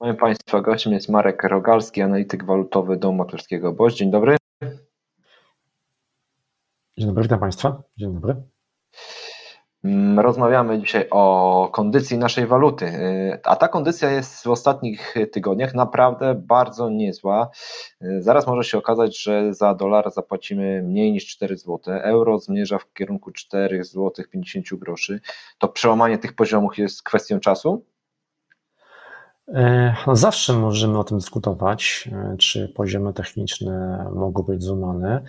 Moim Państwa gościem jest Marek Rogalski, analityk walutowy Domu Maklerskiego BOŚ. Dzień dobry. Dzień dobry, witam Państwa. Dzień dobry. Mm, rozmawiamy dzisiaj o kondycji naszej waluty, y, a ta kondycja jest w ostatnich tygodniach naprawdę bardzo niezła. Y, zaraz może się okazać, że za dolar zapłacimy mniej niż 4 zł. Euro zmierza w kierunku 4 zł 50 groszy. To przełamanie tych poziomów jest kwestią czasu? No zawsze możemy o tym dyskutować, e, czy poziomy techniczne mogą być złamane.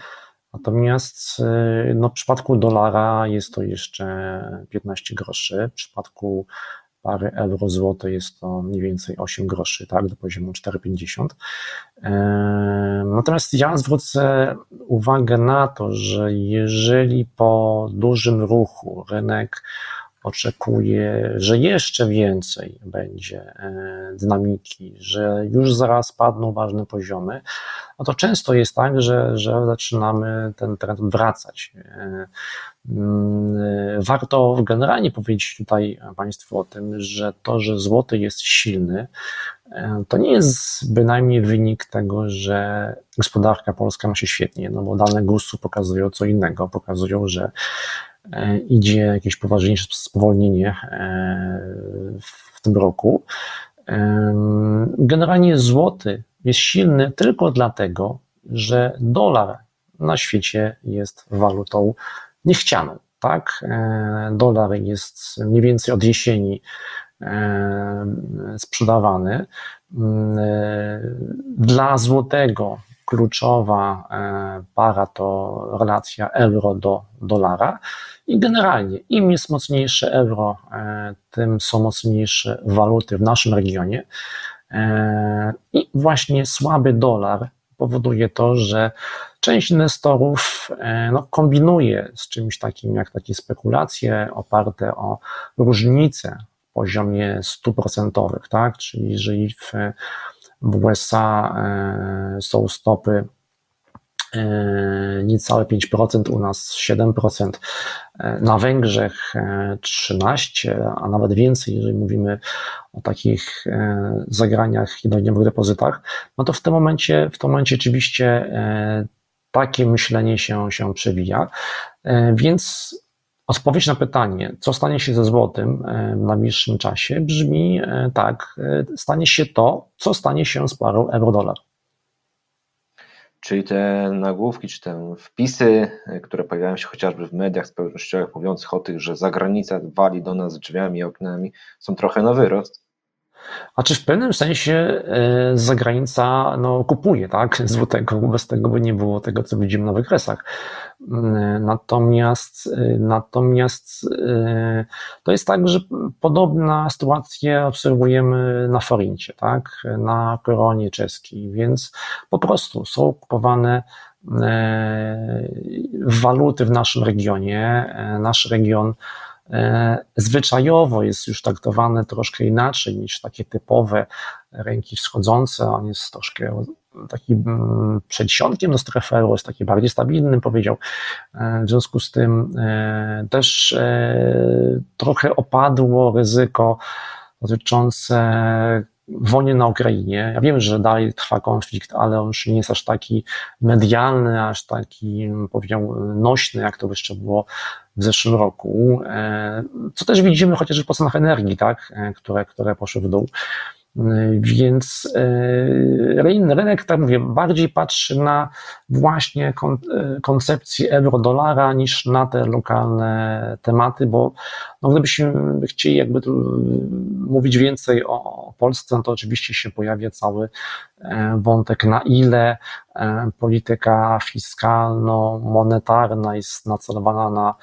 Natomiast e, no, w przypadku dolara jest to jeszcze 15 groszy, w przypadku pary euro-złoto jest to mniej więcej 8 groszy, tak, do poziomu 4,50. Natomiast ja zwrócę uwagę na to, że jeżeli po dużym ruchu rynek oczekuje, że jeszcze więcej będzie e, dynamiki, że już zaraz padną ważne poziomy, no to często jest tak, że, że zaczynamy ten trend wracać. E, mm, warto generalnie powiedzieć tutaj Państwu o tym, że to, że złoty jest silny, e, to nie jest bynajmniej wynik tego, że gospodarka polska ma się świetnie, no bo dane GUS-u pokazują co innego, pokazują, że E, idzie jakieś poważniejsze spowolnienie e, w tym roku. E, generalnie złoty jest silny tylko dlatego, że dolar na świecie jest walutą niechcianą. Tak? Dolar jest mniej więcej od jesieni sprzedawany. Dla złotego kluczowa para to relacja euro do dolara. I generalnie, im jest mocniejsze euro, e, tym są mocniejsze waluty w naszym regionie. E, I właśnie słaby dolar powoduje to, że część inwestorów e, no, kombinuje z czymś takim jak takie spekulacje oparte o różnice w poziomie stóp procentowych, tak? Czyli jeżeli w, w USA są stopy E, niecałe 5%, u nas 7%, e, na Węgrzech 13%, e, a nawet więcej, jeżeli mówimy o takich zagraniach jednodniowych depozytach, no to w tym momencie, w tym momencie oczywiście takie myślenie się, się przewija. Więc odpowiedź na pytanie, co stanie się ze złotym w najbliższym czasie, brzmi tak, stanie się to, co stanie się z parą euro-dolar. Czyli te nagłówki, czy te wpisy, e, które pojawiają się chociażby w mediach społecznościowych, mówiących o tych, że zagranica wali do nas drzwiami i oknami, są trochę na wyrost. A czy w pewnym sensie e, zagranica no, kupuje tak, złotego, bez tego by nie było tego, co widzimy na wykresach. Mm, natomiast, e, natomiast e, to jest tak, że podobna sytuację obserwujemy na forincie, tak, na koronie czeskiej, więc po prostu są kupowane waluty w naszym regionie. Nasz region zwyczajowo jest już traktowane troszkę inaczej niż takie typowe ręki wschodzące. On jest troszkę takim mm, przedsionkiem do strefy euro, jest taki bardziej stabilny, powiedział. E, w związku z tym e, też trochę opadło ryzyko dotyczące wojny na Ukrainie. Ja wiem, że dalej trwa konflikt, ale on już nie jest aż taki medialny, aż taki, powiedział, nośny, jak to jeszcze było w zeszłym roku. E, co też widzimy chociażby po cenach energii, tak, e, które, które poszły w dół. Więc e, rynek, tak mówię, bardziej patrzy na właśnie e, koncepcję euro-dolara niż na te lokalne tematy, bo no gdybyśmy chcieli jakby mówić więcej o Polsce, no to oczywiście się pojawia cały e, wątek, na ile polityka fiskalno-monetarna jest nacelowana na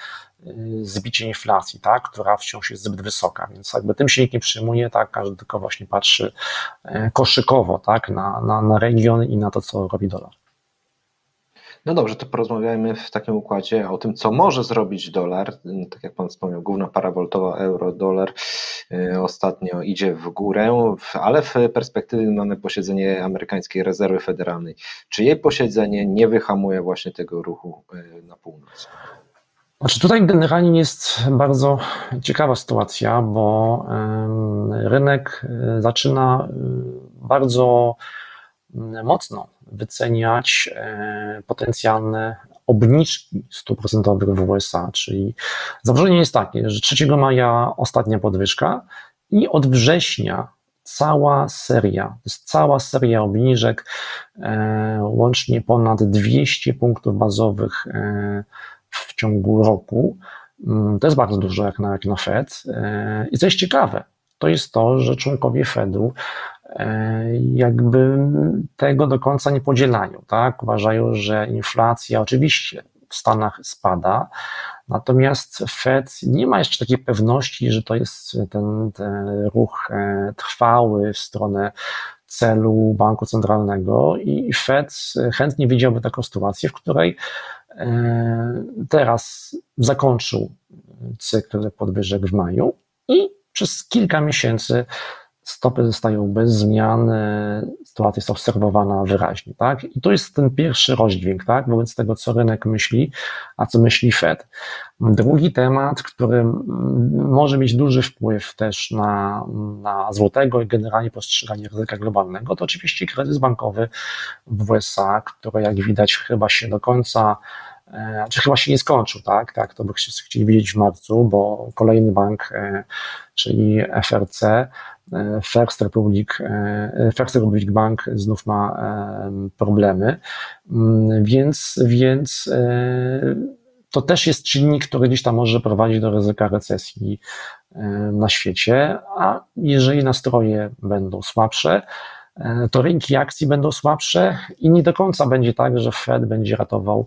zbicie inflacji, tak, która wciąż jest zbyt wysoka, więc jakby tym się nikt nie przyjmuje, tak, każdy tylko właśnie patrzy e, koszykowo, tak, na, na, na region i na to, co robi dolar. No dobrze, to porozmawiajmy w takim układzie o tym, co może zrobić dolar. Tak jak Pan wspomniał, główna para woltowa euro-dolar y, ostatnio idzie w górę, ale w perspektywie mamy posiedzenie amerykańskiej rezerwy federalnej. Czy jej posiedzenie nie wyhamuje właśnie tego ruchu y, na północ? Znaczy tutaj generalnie jest bardzo ciekawa sytuacja, bo rynek e, zaczyna bardzo mm, mocno wyceniać e, potencjalne obniżki stóp procentowych w USA, czyli założenie jest takie, że 3 maja ostatnia podwyżka i od września cała seria, to jest cała seria obniżek, e, łącznie ponad 200 punktów bazowych e, w ciągu roku. Mm, to jest bardzo dużo jak na, jak na Fed. E, I co jest ciekawe, to jest to, że członkowie Fedu jakby tego do końca nie podzielają, tak? Uważają, że inflacja oczywiście w Stanach spada, Natomiast Fed nie ma jeszcze takiej pewności, że to jest ten, ten ruch e, trwały w stronę celu banku centralnego i Fed chętnie widziałby taką sytuację, w której e, teraz zakończył cykl podwyżek w maju i przez kilka miesięcy stopy zostają bez zmian, e, sytuacja jest obserwowana wyraźnie, tak? I to jest ten pierwszy rozdźwięk, tak? Wobec tego, co rynek myśli, a co myśli Fed. Drugi temat, który może mieć duży wpływ też na, na złotego i generalnie postrzeganie ryzyka globalnego, to oczywiście kryzys bankowy w USA, który jak widać chyba się do końca e, czy chyba się nie skończył, tak? Tak, to by chcieli widzieć w marcu, bo kolejny bank, e, czyli FRC, First Republic, e, First Republic Bank znów ma e, problemy, mm, więc, więc to też jest czynnik, który gdzieś tam może prowadzić do ryzyka recesji na świecie, a jeżeli nastroje będą słabsze, to rynki akcji będą słabsze i nie do końca będzie tak, że Fed będzie ratował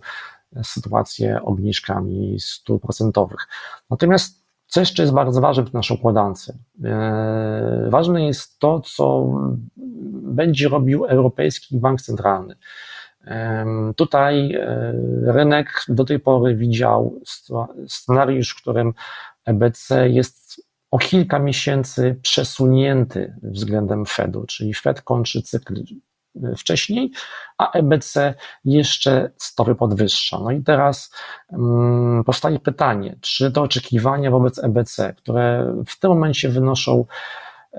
sytuację obniżkami stóp procentowych. Natomiast co jeszcze jest bardzo ważne w naszej układance? E, ważne jest to, co będzie robił Europejski Bank Centralny. Tutaj e, rynek do tej pory widział scenariusz, w którym EBC jest o kilka miesięcy przesunięty względem Fedu, czyli Fed kończy cykl wcześniej, a EBC jeszcze stopy podwyższa. No i teraz um, powstaje pytanie, czy te oczekiwania wobec EBC, które w tym momencie wynoszą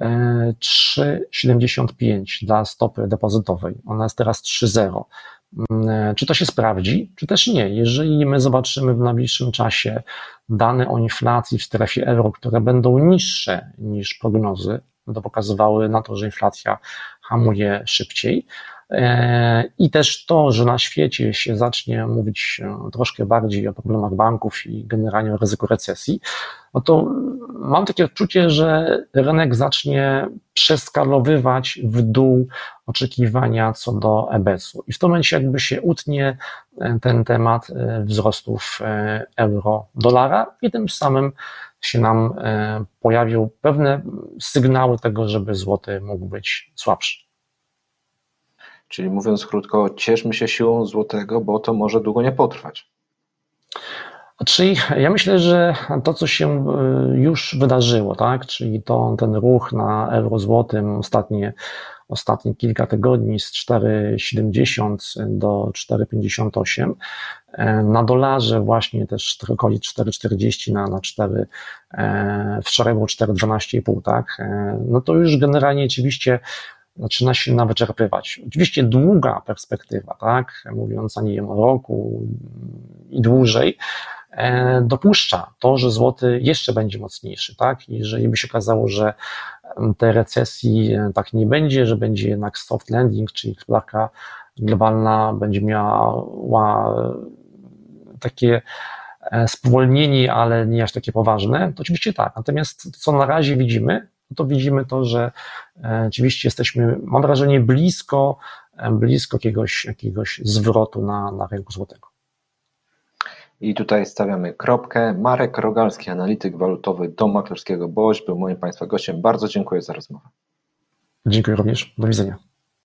3,75 e, dla stopy depozytowej, ona jest teraz 3,0. Mm, e, czy to się sprawdzi, czy też nie? Jeżeli my zobaczymy w najbliższym czasie dane o inflacji w strefie euro, które będą niższe niż prognozy, to pokazywały na to, że inflacja hamuje szybciej. E, I też to, że na świecie się zacznie mówić troszkę bardziej o problemach banków i generalnie o ryzyku recesji, no to mam takie odczucie, że rynek zacznie przeskalowywać w dół oczekiwania co do EBS-u. I w tym momencie jakby się utnie ten temat e, wzrostów e, euro-dolara i tym samym się nam e, pojawią pewne sygnały tego, żeby złoty mógł być słabszy. Czyli mówiąc krótko, cieszmy się siłą złotego, bo to może długo nie potrwać. Czyli ja myślę, że to, co się e, już wydarzyło, tak, czyli to, ten ruch na euro złotym ostatnie, ostatnie kilka tygodni z 4,70 do 4,58, e, na dolarze właśnie też okolic 4,40 na, na 4, e, wczoraj było 4,12,5, tak, no to już generalnie oczywiście zaczyna się nawyczerpywać. Oczywiście długa perspektywa, tak, mówiąc, nie wiem, o roku i dłużej, E, dopuszcza to, że złoty jeszcze będzie mocniejszy, tak? Jeżeli by się okazało, że tej recesji e, tak nie będzie, że będzie jednak soft landing, czyli gospodarka globalna będzie miała takie e, spowolnienie, ale nie aż takie poważne, to oczywiście tak. Natomiast co na razie widzimy, to widzimy to, że oczywiście jesteśmy, mam wrażenie, blisko, blisko jakiegoś, jakiegoś zwrotu na, na rynku złotego. I tutaj stawiamy kropkę. Marek Rogalski, analityk walutowy do maklerskiego BOŚ, był moim Państwa gościem. Bardzo dziękuję za rozmowę. Dziękuję również. Do widzenia.